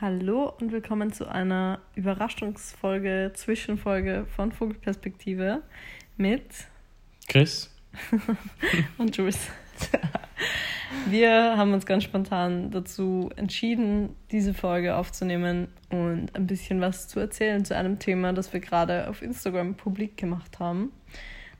Hallo und willkommen zu einer Überraschungsfolge, Zwischenfolge von Vogelperspektive mit Chris und Jules. Wir haben uns ganz spontan dazu entschieden, diese Folge aufzunehmen und ein bisschen was zu erzählen zu einem Thema, das wir gerade auf Instagram publik gemacht haben.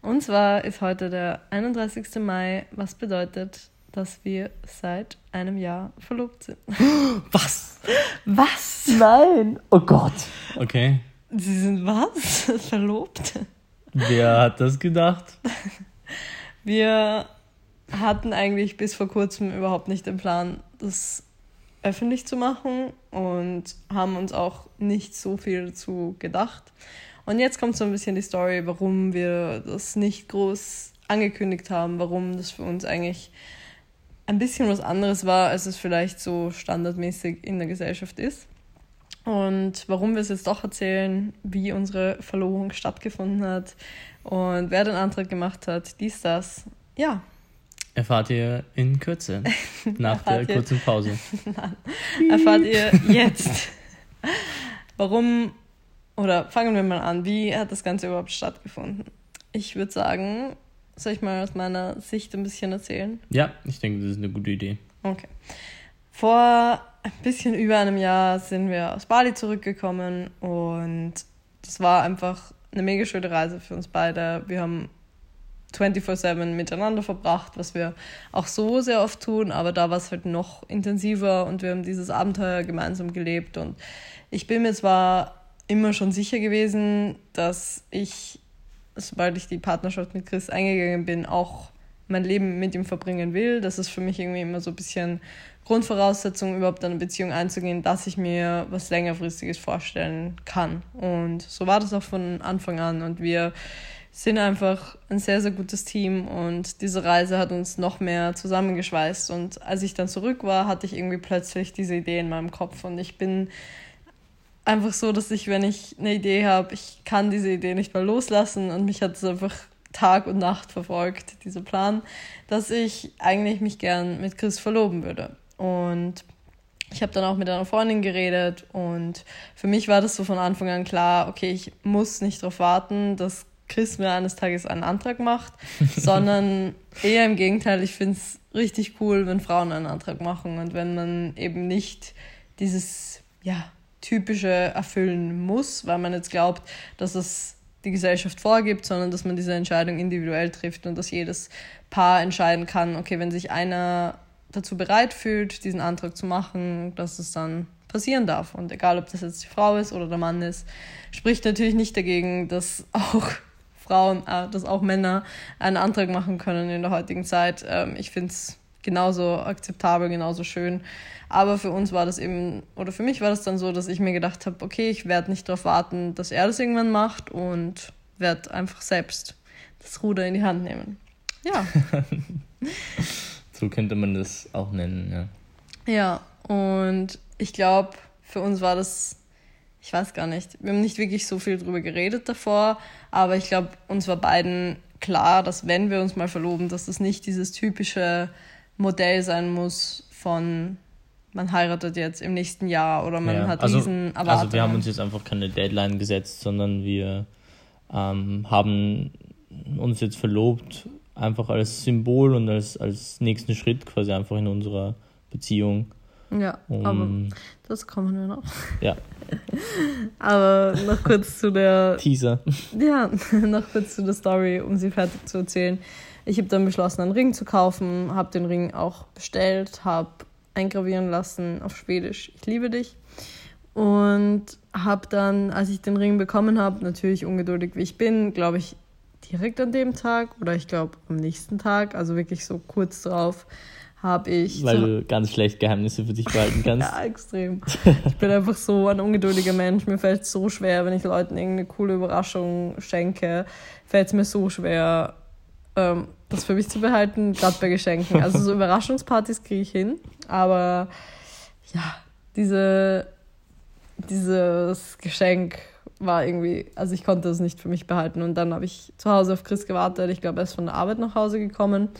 Und zwar ist heute der 31. Mai, was bedeutet, dass wir seit einem Jahr verlobt sind. Was? Was? Nein! Oh Gott! Okay. Sie sind was? Verlobt? Wer hat das gedacht? Wir hatten eigentlich bis vor kurzem überhaupt nicht den Plan, das öffentlich zu machen und haben uns auch nicht so viel dazu gedacht. Und jetzt kommt so ein bisschen die Story, warum wir das nicht groß angekündigt haben, warum das für uns eigentlich ein bisschen was anderes war, als es vielleicht so standardmäßig in der Gesellschaft ist. Und warum wir es jetzt doch erzählen, wie unsere Verlobung stattgefunden hat und wer den Antrag gemacht hat, dies, das. Ja, Erfahrt ihr in Kürze, nach der kurzen Pause. Erfahrt ihr jetzt. Warum, oder fangen wir mal an, wie hat das Ganze überhaupt stattgefunden? Ich würde sagen, soll ich mal aus meiner Sicht ein bisschen erzählen? Ja, ich denke, das ist eine gute Idee. Okay. Vor ein bisschen über einem Jahr sind wir aus Bali zurückgekommen und das war einfach eine mega schöne Reise für uns beide. Wir haben 24-7 miteinander verbracht, was wir auch so sehr oft tun, aber da war es halt noch intensiver und wir haben dieses Abenteuer gemeinsam gelebt und ich bin mir zwar immer schon sicher gewesen, dass ich, sobald ich die Partnerschaft mit Chris eingegangen bin, auch mein Leben mit ihm verbringen will. Das ist für mich irgendwie immer so ein bisschen Grundvoraussetzung, überhaupt eine Beziehung einzugehen, dass ich mir was längerfristiges vorstellen kann. Und so war das auch von Anfang an und wir sind einfach ein sehr, sehr gutes Team und diese Reise hat uns noch mehr zusammengeschweißt. Und als ich dann zurück war, hatte ich irgendwie plötzlich diese Idee in meinem Kopf und ich bin einfach so, dass ich, wenn ich eine Idee habe, ich kann diese Idee nicht mehr loslassen und mich hat es einfach Tag und Nacht verfolgt, dieser Plan, dass ich eigentlich mich gern mit Chris verloben würde. Und ich habe dann auch mit einer Freundin geredet und für mich war das so von Anfang an klar, okay, ich muss nicht darauf warten, dass Chris mir eines Tages einen Antrag macht, sondern eher im Gegenteil, ich finde es richtig cool, wenn Frauen einen Antrag machen und wenn man eben nicht dieses, ja, typische erfüllen muss, weil man jetzt glaubt, dass es die Gesellschaft vorgibt, sondern dass man diese Entscheidung individuell trifft und dass jedes Paar entscheiden kann, okay, wenn sich einer dazu bereit fühlt, diesen Antrag zu machen, dass es dann passieren darf. Und egal, ob das jetzt die Frau ist oder der Mann ist, spricht natürlich nicht dagegen, dass auch Frauen, äh, dass auch Männer einen Antrag machen können in der heutigen Zeit. Ähm, ich finde es genauso akzeptabel, genauso schön. Aber für uns war das eben, oder für mich war das dann so, dass ich mir gedacht habe, okay, ich werde nicht darauf warten, dass er das irgendwann macht und werde einfach selbst das Ruder in die Hand nehmen. Ja. So könnte man das auch nennen, ja. Ja, und ich glaube, für uns war das, ich weiß gar nicht, wir haben nicht wirklich so viel drüber geredet davor, aber ich glaube, uns war beiden klar, dass wenn wir uns mal verloben, dass das nicht dieses typische Modell sein muss von man heiratet jetzt im nächsten Jahr oder man ja. hat also, riesen Erwartungen. also wir haben uns jetzt einfach keine Deadline gesetzt, sondern wir ähm, haben uns jetzt verlobt, einfach als Symbol und als, als nächsten Schritt quasi einfach in unserer Beziehung. ja, Um, aber das kommen wir noch. ja, Aber noch kurz zu der Teaser. Ja, noch kurz zu der Story, um sie fertig zu erzählen. Ich habe dann beschlossen, einen Ring zu kaufen, habe den Ring auch bestellt, habe eingravieren lassen auf Schwedisch, ich liebe dich. Und habe dann, als ich den Ring bekommen habe, natürlich ungeduldig wie ich bin, glaube ich, direkt an dem Tag oder ich glaube am nächsten Tag, also wirklich so kurz drauf, habe ich... Weil du ganz schlecht Geheimnisse für dich behalten kannst. ja, extrem. Ich bin einfach so ein ungeduldiger Mensch. Mir fällt es so schwer, wenn ich Leuten irgendeine coole Überraschung schenke, fällt es mir so schwer, ähm, das für mich zu behalten, gerade bei Geschenken. Also so Überraschungspartys kriege ich hin, aber ja, diese, dieses Geschenk war irgendwie, also ich konnte es nicht für mich behalten. Und dann habe ich zu Hause auf Chris gewartet. Ich glaube, er ist von der Arbeit nach Hause gekommen.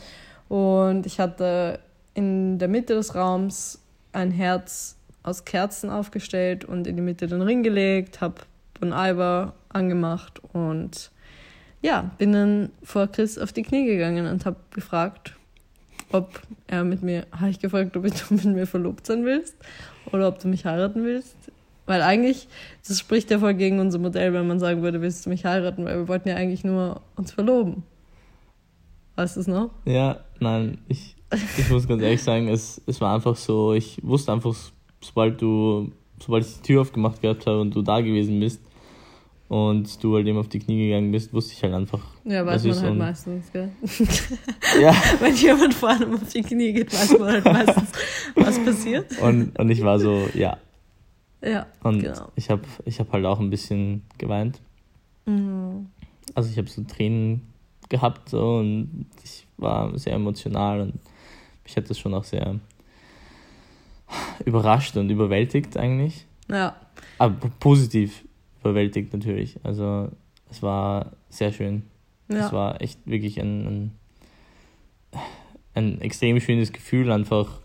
Und ich hatte in der Mitte des Raums ein Herz aus Kerzen aufgestellt und in die Mitte den Ring gelegt, habe Bon Iver angemacht und ja, bin dann vor Chris auf die Knie gegangen und habe gefragt, ob er mit mir, habe ich gefragt, ob du mit mir verlobt sein willst oder ob du mich heiraten willst. Weil eigentlich, das spricht ja voll gegen unser Modell, wenn man sagen würde, willst du mich heiraten, weil wir wollten ja eigentlich nur uns verloben. Weißt du es noch? Ja, nein, ich, ich muss ganz ehrlich sagen, es, es war einfach so, ich wusste einfach, sobald du, sobald ich die Tür aufgemacht gehabt habe und du da gewesen bist und du halt eben auf die Knie gegangen bist, wusste ich halt einfach. Ja, weiß man halt meistens, gell? Ja. Wenn jemand vor allem auf die Knie geht, weiß man halt meistens, was passiert. Und, und ich war so, ja. Ja, und genau. ich habe ich hab halt auch ein bisschen geweint. Mhm. Also ich habe so Tränen gehabt so, und ich war sehr emotional und mich hat das schon auch sehr überrascht und überwältigt eigentlich. Ja. Aber positiv überwältigt natürlich. Also es war sehr schön. Ja. Es war echt wirklich ein, ein, ein extrem schönes Gefühl, einfach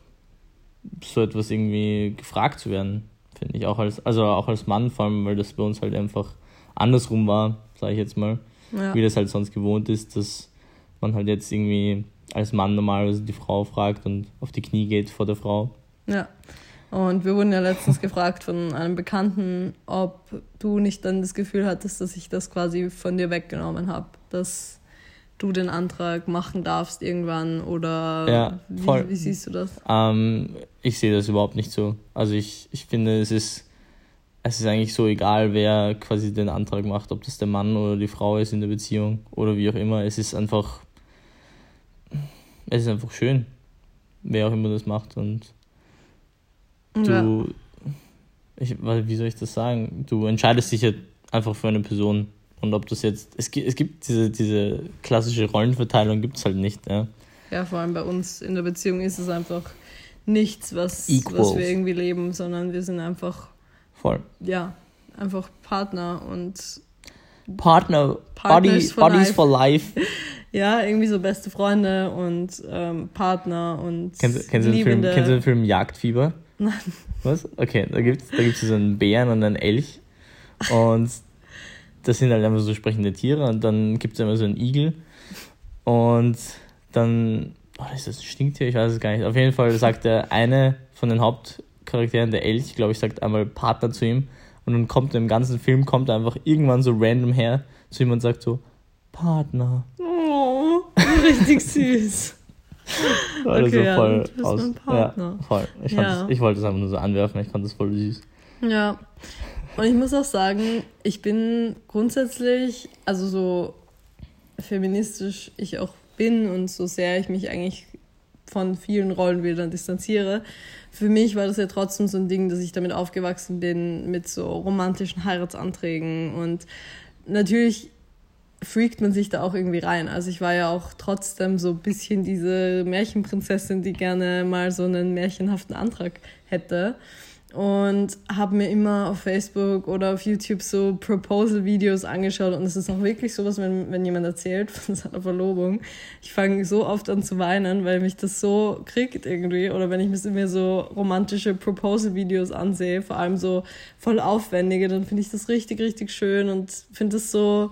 so etwas irgendwie gefragt zu werden, finde ich. Auch als, also auch als Mann, vor allem, weil das bei uns halt einfach andersrum war, sage ich jetzt mal. Ja. Wie das halt sonst gewohnt ist, dass man halt jetzt irgendwie als Mann normalerweise die Frau fragt und auf die Knie geht vor der Frau. Ja. Und wir wurden ja letztens gefragt von einem Bekannten, ob du nicht dann das Gefühl hattest, dass ich das quasi von dir weggenommen habe, dass du den Antrag machen darfst irgendwann oder ja. Wie, wie siehst du das? Ähm, ich sehe das überhaupt nicht so. Also ich, ich finde, es ist, es ist eigentlich so egal, wer quasi den Antrag macht, ob das der Mann oder die Frau ist in der Beziehung oder wie auch immer. Es ist einfach, es ist einfach schön, wer auch immer das macht und Du, ja. ich, wie soll ich das sagen? Du entscheidest dich ja einfach für eine Person. Und ob das jetzt, es gibt, es gibt diese, diese klassische Rollenverteilung, gibt es halt nicht. Ja. ja, vor allem bei uns in der Beziehung ist es einfach nichts, was, was wir irgendwie leben, sondern wir sind einfach. Voll. Ja, einfach Partner und. Partner, Buddy, for Buddies life. for life. ja, irgendwie so beste Freunde und ähm, Partner und. Kennst, kennst, du den Film, kennst du den Film Jagdfieber? Nein. Was? Okay, da gibt es da gibt's so einen Bären und einen Elch. Und das sind halt einfach so sprechende Tiere. Und dann gibt es immer so einen Igel. Und dann. Oh, ist das ein Stinktier? Ich weiß es gar nicht. Auf jeden Fall sagt der eine von den Hauptcharakteren, der Elch, glaube ich, sagt einmal Partner zu ihm. Und dann kommt im ganzen Film kommt er einfach irgendwann so random her zu ihm und sagt so, Partner. Oh, richtig süß. okay, so voll ja, aus. Ja, voll. Ich, ja. ich wollte es einfach nur so anwerfen, ich fand das voll süß. Ja. Und ich muss auch sagen, ich bin grundsätzlich, also so feministisch ich auch bin und so sehr ich mich eigentlich von vielen Rollenbildern distanziere, für mich war das ja trotzdem so ein Ding, dass ich damit aufgewachsen bin mit so romantischen Heiratsanträgen und natürlich freakt man sich da auch irgendwie rein. Also ich war ja auch trotzdem so ein bisschen diese Märchenprinzessin, die gerne mal so einen märchenhaften Antrag hätte. Und habe mir immer auf Facebook oder auf YouTube so Proposal-Videos angeschaut. Und es ist auch wirklich sowas, wenn, wenn jemand erzählt von seiner Verlobung. Ich fange so oft an zu weinen, weil mich das so kriegt irgendwie. Oder wenn ich mir so romantische Proposal-Videos ansehe, vor allem so voll aufwendige, dann finde ich das richtig, richtig schön und finde es so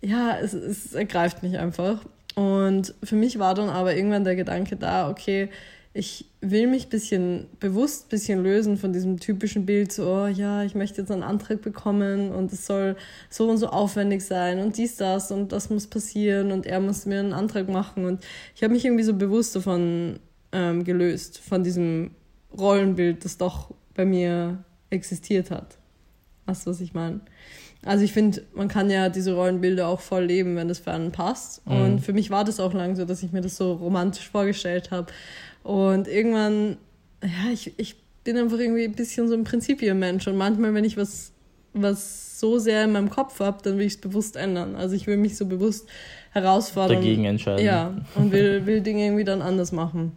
ja, es, es ergreift mich einfach. Und für mich war dann aber irgendwann der Gedanke da, okay, ich will mich ein bisschen bewusst ein bisschen lösen von diesem typischen Bild, so, oh ja, ich möchte jetzt einen Antrag bekommen und es soll so und so aufwendig sein und dies, das und das muss passieren und er muss mir einen Antrag machen. Und ich habe mich irgendwie so bewusst davon ähm, gelöst, von diesem Rollenbild, das doch bei mir existiert hat. Weißt du, was ich meine? Also ich finde, man kann ja diese Rollenbilder auch voll leben, wenn das für einen passt. Mhm. Und für mich war das auch lang so, dass ich mir das so romantisch vorgestellt habe. Und irgendwann, ja, ich, ich bin einfach irgendwie ein bisschen so ein Prinzipienmensch. Und manchmal, wenn ich was, was so sehr in meinem Kopf habe, dann will ich es bewusst ändern. Also ich will mich so bewusst herausfordern. Dagegen entscheiden. Ja, und will, will Dinge irgendwie dann anders machen.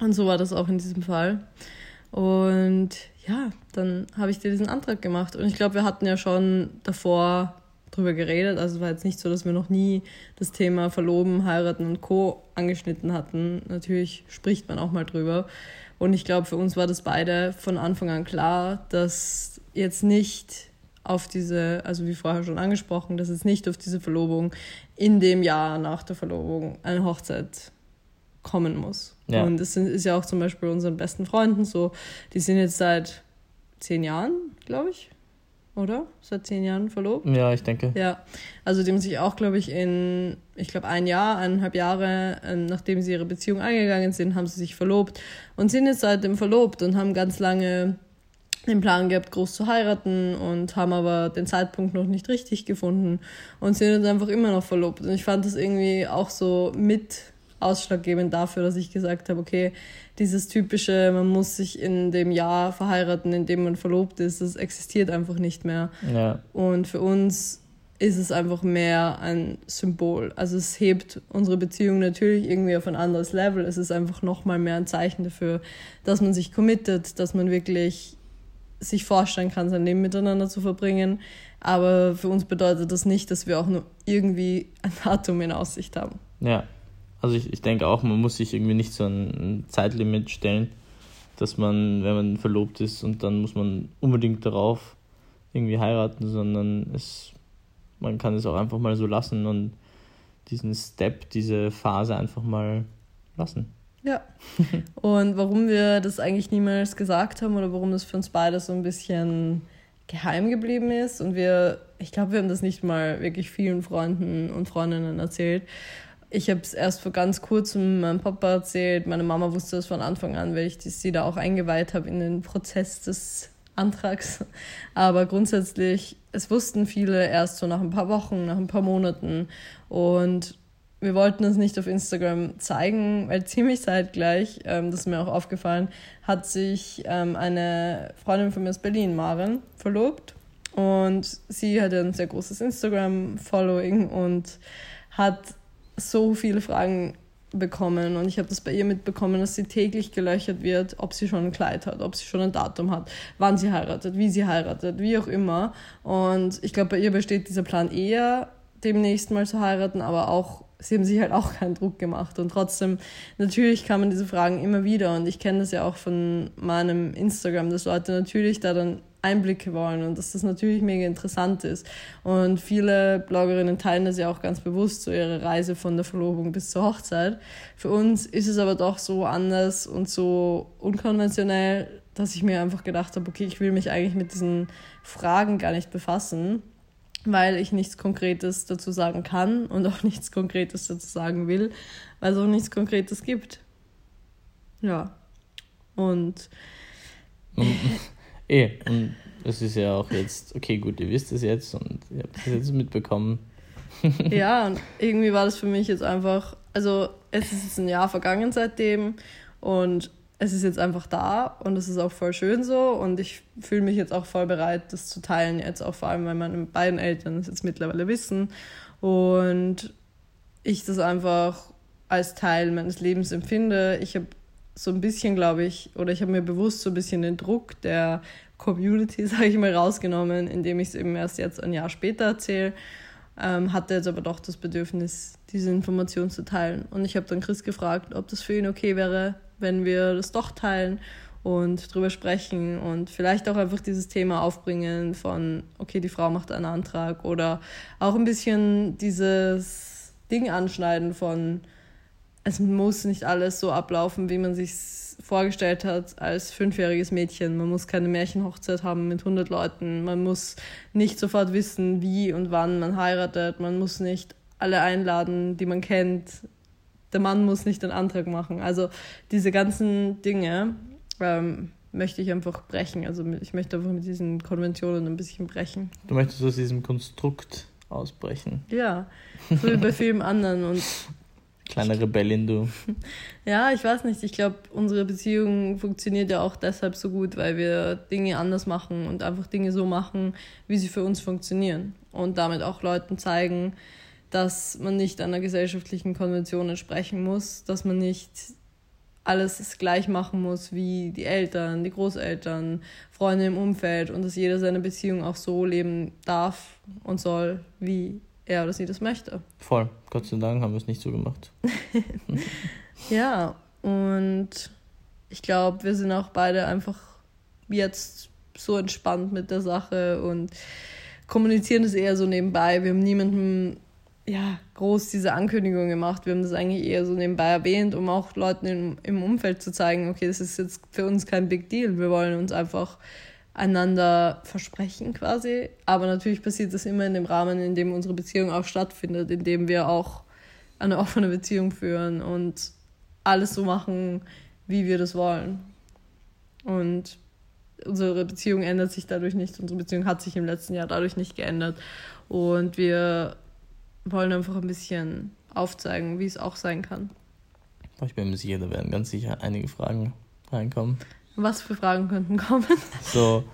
Und so war das auch in diesem Fall. Und ja, dann habe ich dir diesen Antrag gemacht. Und ich glaube, wir hatten ja schon davor drüber geredet. Also es war jetzt nicht so, dass wir noch nie das Thema Verloben, Heiraten und Co. angeschnitten hatten. Natürlich spricht man auch mal drüber. Und ich glaube, für uns war das beide von Anfang an klar, dass jetzt nicht auf diese, also wie vorher schon angesprochen, dass es nicht auf diese Verlobung in dem Jahr nach der Verlobung eine Hochzeit kommen muss. Ja. Und das ist ja auch zum Beispiel unseren besten Freunden so, die sind jetzt seit zehn Jahren, glaube ich, oder? Seit zehn Jahren verlobt. Ja, ich denke. Ja, also die haben sich auch, glaube ich, in, ich glaube, ein Jahr, eineinhalb Jahre, ähm, nachdem sie ihre Beziehung eingegangen sind, haben sie sich verlobt und sind jetzt seitdem verlobt und haben ganz lange den Plan gehabt, groß zu heiraten und haben aber den Zeitpunkt noch nicht richtig gefunden und sind jetzt einfach immer noch verlobt. Und ich fand das irgendwie auch so mit ausschlaggebend dafür, dass ich gesagt habe, okay, dieses typische, man muss sich in dem Jahr verheiraten, in dem man verlobt ist, das existiert einfach nicht mehr. Ja. Und für uns ist es einfach mehr ein Symbol. Also es hebt unsere Beziehung natürlich irgendwie auf ein anderes Level. Es ist einfach nochmal mehr ein Zeichen dafür, dass man sich committet, dass man wirklich sich vorstellen kann, sein Leben miteinander zu verbringen. Aber für uns bedeutet das nicht, dass wir auch nur irgendwie ein Datum in Aussicht haben. Ja, also ich, ich denke auch, man muss sich irgendwie nicht so ein Zeitlimit stellen, dass man, wenn man verlobt ist und dann muss man unbedingt darauf irgendwie heiraten, sondern es, man kann es auch einfach mal so lassen und diesen Step, diese Phase einfach mal lassen. Ja. Und warum wir das eigentlich niemals gesagt haben oder warum das für uns beide so ein bisschen geheim geblieben ist und wir, ich glaube, wir haben das nicht mal wirklich vielen Freunden und Freundinnen erzählt. Ich habe es erst vor ganz kurzem meinem Papa erzählt. Meine Mama wusste das von Anfang an, weil ich sie da auch eingeweiht habe in den Prozess des Antrags. Aber grundsätzlich, es wussten viele erst so nach ein paar Wochen, nach ein paar Monaten. Und wir wollten es nicht auf Instagram zeigen, weil ziemlich zeitgleich, ähm, das ist mir auch aufgefallen, hat sich ähm, eine Freundin von mir aus Berlin, Maren, verlobt. Und sie hatte ein sehr großes Instagram-Following und hat so viele Fragen bekommen und ich habe das bei ihr mitbekommen, dass sie täglich gelöchert wird, ob sie schon ein Kleid hat, ob sie schon ein Datum hat, wann sie heiratet, wie sie heiratet, wie auch immer. Und ich glaube, bei ihr besteht dieser Plan eher, demnächst mal zu heiraten, aber auch sie haben sich halt auch keinen Druck gemacht. Und trotzdem, natürlich kann man diese Fragen immer wieder. Und ich kenne das ja auch von meinem Instagram, dass Leute natürlich da dann Einblicke wollen und dass das natürlich mega interessant ist. Und viele Bloggerinnen teilen das ja auch ganz bewusst, so ihre Reise von der Verlobung bis zur Hochzeit. Für uns ist es aber doch so anders und so unkonventionell, dass ich mir einfach gedacht habe, okay, ich will mich eigentlich mit diesen Fragen gar nicht befassen weil ich nichts Konkretes dazu sagen kann und auch nichts Konkretes dazu sagen will, weil es auch nichts Konkretes gibt. Ja. Und. Eh, und es ist ja auch jetzt, okay, gut, ihr wisst es jetzt und ihr habt es jetzt mitbekommen. ja, und irgendwie war das für mich jetzt einfach, also es ist jetzt ein Jahr vergangen seitdem und es ist jetzt einfach da und es ist auch voll schön so und ich fühle mich jetzt auch voll bereit, das zu teilen jetzt auch vor allem, weil meine beiden Eltern es jetzt mittlerweile wissen und ich das einfach als Teil meines Lebens empfinde. Ich habe so ein bisschen, glaube ich, oder ich habe mir bewusst so ein bisschen den Druck der Community, sage ich mal, rausgenommen, indem ich es eben erst jetzt ein Jahr später erzähle. Ähm, hatte jetzt aber doch das Bedürfnis, diese Information zu teilen. Und ich habe dann Chris gefragt, ob das für ihn okay wäre, wenn wir das doch teilen und drüber sprechen und vielleicht auch einfach dieses Thema aufbringen von, okay, die Frau macht einen Antrag oder auch ein bisschen dieses Ding anschneiden von, es muss nicht alles so ablaufen, wie man sich vorgestellt hat als fünfjähriges Mädchen. Man muss keine Märchenhochzeit haben mit 100 Leuten. Man muss nicht sofort wissen, wie und wann man heiratet. Man muss nicht alle einladen, die man kennt der Mann muss nicht den Antrag machen. Also diese ganzen Dinge ähm, möchte ich einfach brechen. Also ich möchte einfach mit diesen Konventionen ein bisschen brechen. Du möchtest aus diesem Konstrukt ausbrechen. Ja, so wie bei vielen anderen. Und Kleine Rebellin, du. Ja, ich weiß nicht. Ich glaube, unsere Beziehung funktioniert ja auch deshalb so gut, weil wir Dinge anders machen und einfach Dinge so machen, wie sie für uns funktionieren. Und damit auch Leuten zeigen, dass man nicht einer gesellschaftlichen Konvention entsprechen muss, dass man nicht alles gleich machen muss wie die Eltern, die Großeltern, Freunde im Umfeld und dass jeder seine Beziehung auch so leben darf und soll, wie er oder sie das möchte. Voll. Gott sei Dank haben wir es nicht so gemacht. ja, und ich glaube, wir sind auch beide einfach jetzt so entspannt mit der Sache und kommunizieren das eher so nebenbei. Wir haben niemandem ja, groß diese Ankündigung gemacht. Wir haben das eigentlich eher so nebenbei erwähnt, um auch Leuten im, im Umfeld zu zeigen, okay, das ist jetzt für uns kein Big Deal. Wir wollen uns einfach einander versprechen quasi. Aber natürlich passiert das immer in dem Rahmen, in dem unsere Beziehung auch stattfindet, in dem wir auch eine offene Beziehung führen und alles so machen, wie wir das wollen. Und unsere Beziehung ändert sich dadurch nicht. Unsere Beziehung hat sich im letzten Jahr dadurch nicht geändert. Und wir wollen einfach ein bisschen aufzeigen, wie es auch sein kann. Ich bin mir sicher, da werden ganz sicher einige Fragen reinkommen. Was für Fragen könnten kommen? So,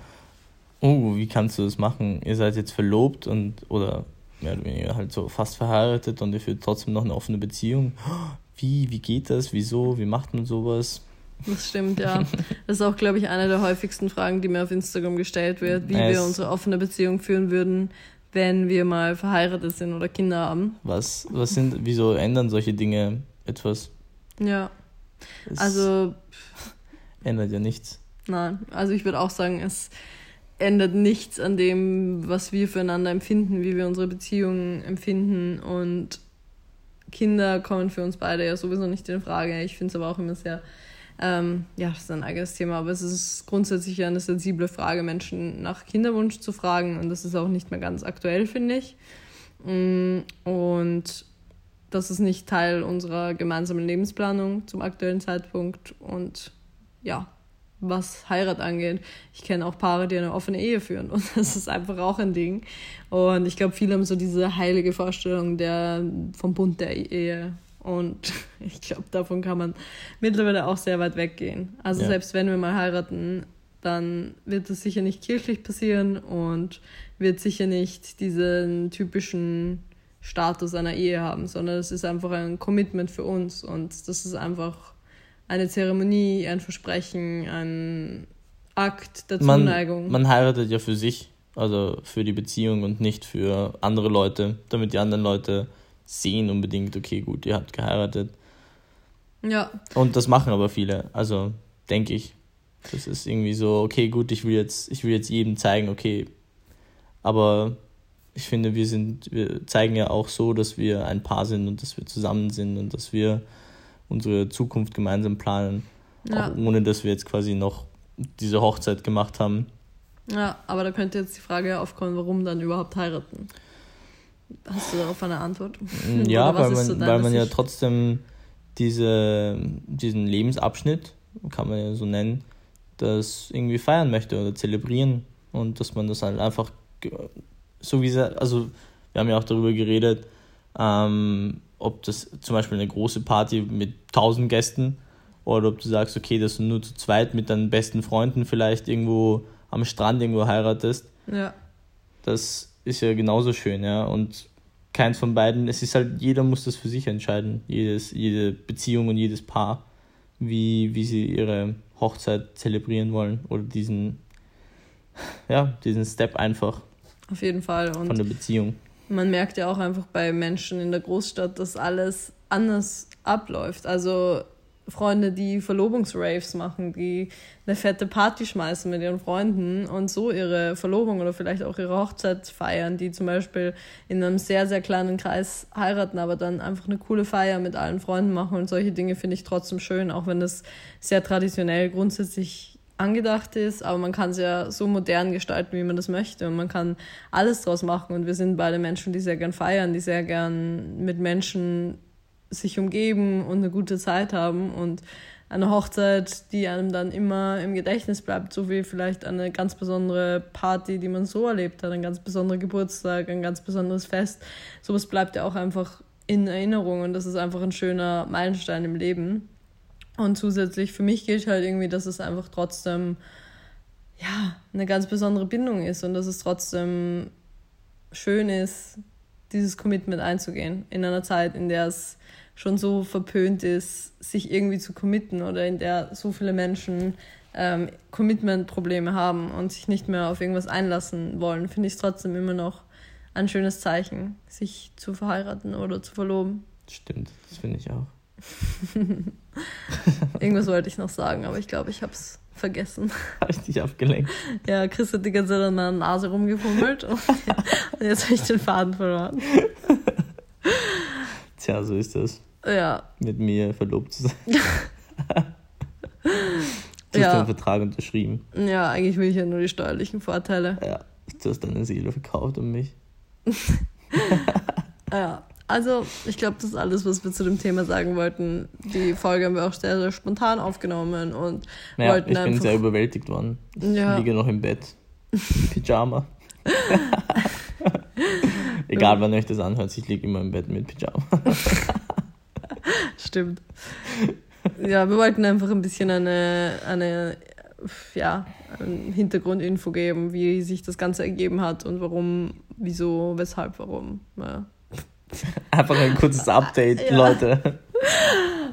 oh, wie kannst du das machen? Ihr seid jetzt verlobt und oder mehr oder weniger halt so fast verheiratet und ihr führt trotzdem noch eine offene Beziehung. Wie, wie geht das? Wieso? Wie macht man sowas? Das stimmt, ja. Das ist auch, glaube ich, eine der häufigsten Fragen, die mir auf Instagram gestellt wird, wie es wir unsere offene Beziehung führen würden, wenn wir mal verheiratet sind oder Kinder haben. Was, was sind, wieso ändern solche Dinge etwas? Ja. Es also. Ändert ja nichts. Nein, also ich würde auch sagen, es ändert nichts an dem, was wir füreinander empfinden, wie wir unsere Beziehungen empfinden und Kinder kommen für uns beide ja sowieso nicht in Frage. Ich finde es aber auch immer sehr ähm, ja, das ist ein eigenes Thema, aber es ist grundsätzlich eine sensible Frage, Menschen nach Kinderwunsch zu fragen und das ist auch nicht mehr ganz aktuell, finde ich. Mm, und das ist nicht Teil unserer gemeinsamen Lebensplanung zum aktuellen Zeitpunkt und ja, was Heirat angeht. Ich kenne auch Paare, die eine offene Ehe führen und das ist einfach auch ein Ding. Und ich glaube, viele haben so diese heilige Vorstellung der, vom Bund der Ehe und ich glaube, davon kann man mittlerweile auch sehr weit weggehen. Also ja. selbst wenn wir mal heiraten, dann wird das sicher nicht kirchlich passieren und wird sicher nicht diesen typischen Status einer Ehe haben, sondern es ist einfach ein Commitment für uns und das ist einfach eine Zeremonie, ein Versprechen, ein Akt der Zuneigung. Man, man heiratet ja für sich, also für die Beziehung und nicht für andere Leute, damit die anderen Leute sehen unbedingt, okay, gut, ihr habt geheiratet. Ja. Und das machen aber viele, also denke ich. Das ist irgendwie so, okay, gut, ich will jetzt, ich will jetzt jedem zeigen, okay. Aber ich finde, wir sind, wir zeigen ja auch so, dass wir ein Paar sind und dass wir zusammen sind und dass wir unsere Zukunft gemeinsam planen. Ja. Ohne dass wir jetzt quasi noch diese Hochzeit gemacht haben. Ja, aber da könnte jetzt die Frage aufkommen, warum dann überhaupt heiraten? Hast du darauf eine Antwort? Mm, ja, weil man, so weil man ja trotzdem diese, diesen Lebensabschnitt, kann man ja so nennen, das irgendwie feiern möchte oder zelebrieren und dass man das halt einfach so wie also wir haben ja auch darüber geredet, ähm, ob das zum Beispiel eine große Party mit tausend Gästen oder ob du sagst, okay, dass du nur zu zweit mit deinen besten Freunden vielleicht irgendwo am Strand irgendwo heiratest. Ja. Das ist ja genauso schön, ja. Und keins von beiden, es ist halt, jeder muss das für sich entscheiden, jedes, jede Beziehung und jedes Paar, wie, wie sie ihre Hochzeit zelebrieren wollen oder diesen, ja, diesen Step einfach. Auf jeden Fall. Und von der Beziehung. Man merkt ja auch einfach bei Menschen in der Großstadt, dass alles anders abläuft. Also Freunde, die Verlobungsraves machen, die eine fette Party schmeißen mit ihren Freunden und so ihre Verlobung oder vielleicht auch ihre Hochzeit feiern, die zum Beispiel in einem sehr, sehr kleinen Kreis heiraten, aber dann einfach eine coole Feier mit allen Freunden machen und solche Dinge finde ich trotzdem schön, auch wenn das sehr traditionell grundsätzlich angedacht ist, aber man kann es ja so modern gestalten, wie man das möchte und man kann alles draus machen und wir sind beide Menschen, die sehr gern feiern, die sehr gern mit Menschen sich umgeben und eine gute Zeit haben und eine Hochzeit, die einem dann immer im Gedächtnis bleibt, so wie vielleicht eine ganz besondere Party, die man so erlebt hat, ein ganz besonderer Geburtstag, ein ganz besonderes Fest. Sowas bleibt ja auch einfach in Erinnerung und das ist einfach ein schöner Meilenstein im Leben. Und zusätzlich für mich gilt halt irgendwie, dass es einfach trotzdem ja, eine ganz besondere Bindung ist und dass es trotzdem schön ist, dieses Commitment einzugehen in einer Zeit, in der es schon so verpönt ist, sich irgendwie zu committen oder in der so viele Menschen ähm, Commitment-Probleme haben und sich nicht mehr auf irgendwas einlassen wollen, finde ich es trotzdem immer noch ein schönes Zeichen, sich zu verheiraten oder zu verloben. Stimmt, das finde ich auch. Irgendwas wollte ich noch sagen, aber ich glaube, ich habe es vergessen. Habe ich dich abgelenkt? Ja, Chris hat die ganze Zeit an meiner Nase rumgefummelt und, jetzt habe ich den Faden verloren. Tja, so ist das. Ja. Mit mir verlobt zu sein. Du hast Ja. den Vertrag unterschrieben. Ja, eigentlich will ich ja nur die steuerlichen Vorteile. Ja, du hast deine Seele verkauft um mich. Ja, also ich glaube, das ist alles, was wir zu dem Thema sagen wollten. Die Folge haben wir auch sehr, sehr spontan aufgenommen und Naja, wollten ich bin einfach. sehr überwältigt worden. Ich Ja. liege noch im Bett. Pyjama. Egal, wann euch das anhört, ich liege immer im Bett mit Pyjama. Stimmt. Ja, wir wollten einfach ein bisschen eine, eine ja, Hintergrundinfo geben, wie sich das Ganze ergeben hat und warum, wieso, weshalb, warum. Ja. Einfach ein kurzes Update, Ja. Leute.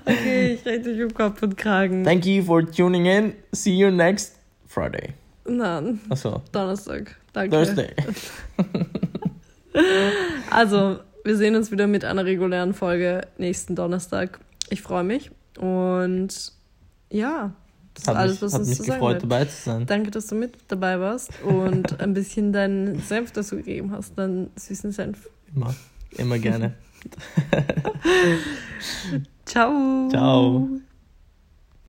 Okay, ich rede dich um Kopf und Kragen. Thank you for tuning in. See you next Friday. Nein, Achso, Donnerstag. Danke. Thursday. Also, wir sehen uns wieder mit einer regulären Folge nächsten Donnerstag. Ich freue mich und ja, das Hat alles, mich, was hat uns mich zu sagen gefreut, dabei zu sein. Danke, dass du mit dabei warst und ein bisschen deinen Senf dazu gegeben hast, deinen süßen Senf. Immer, immer gerne. Ciao. Ciao.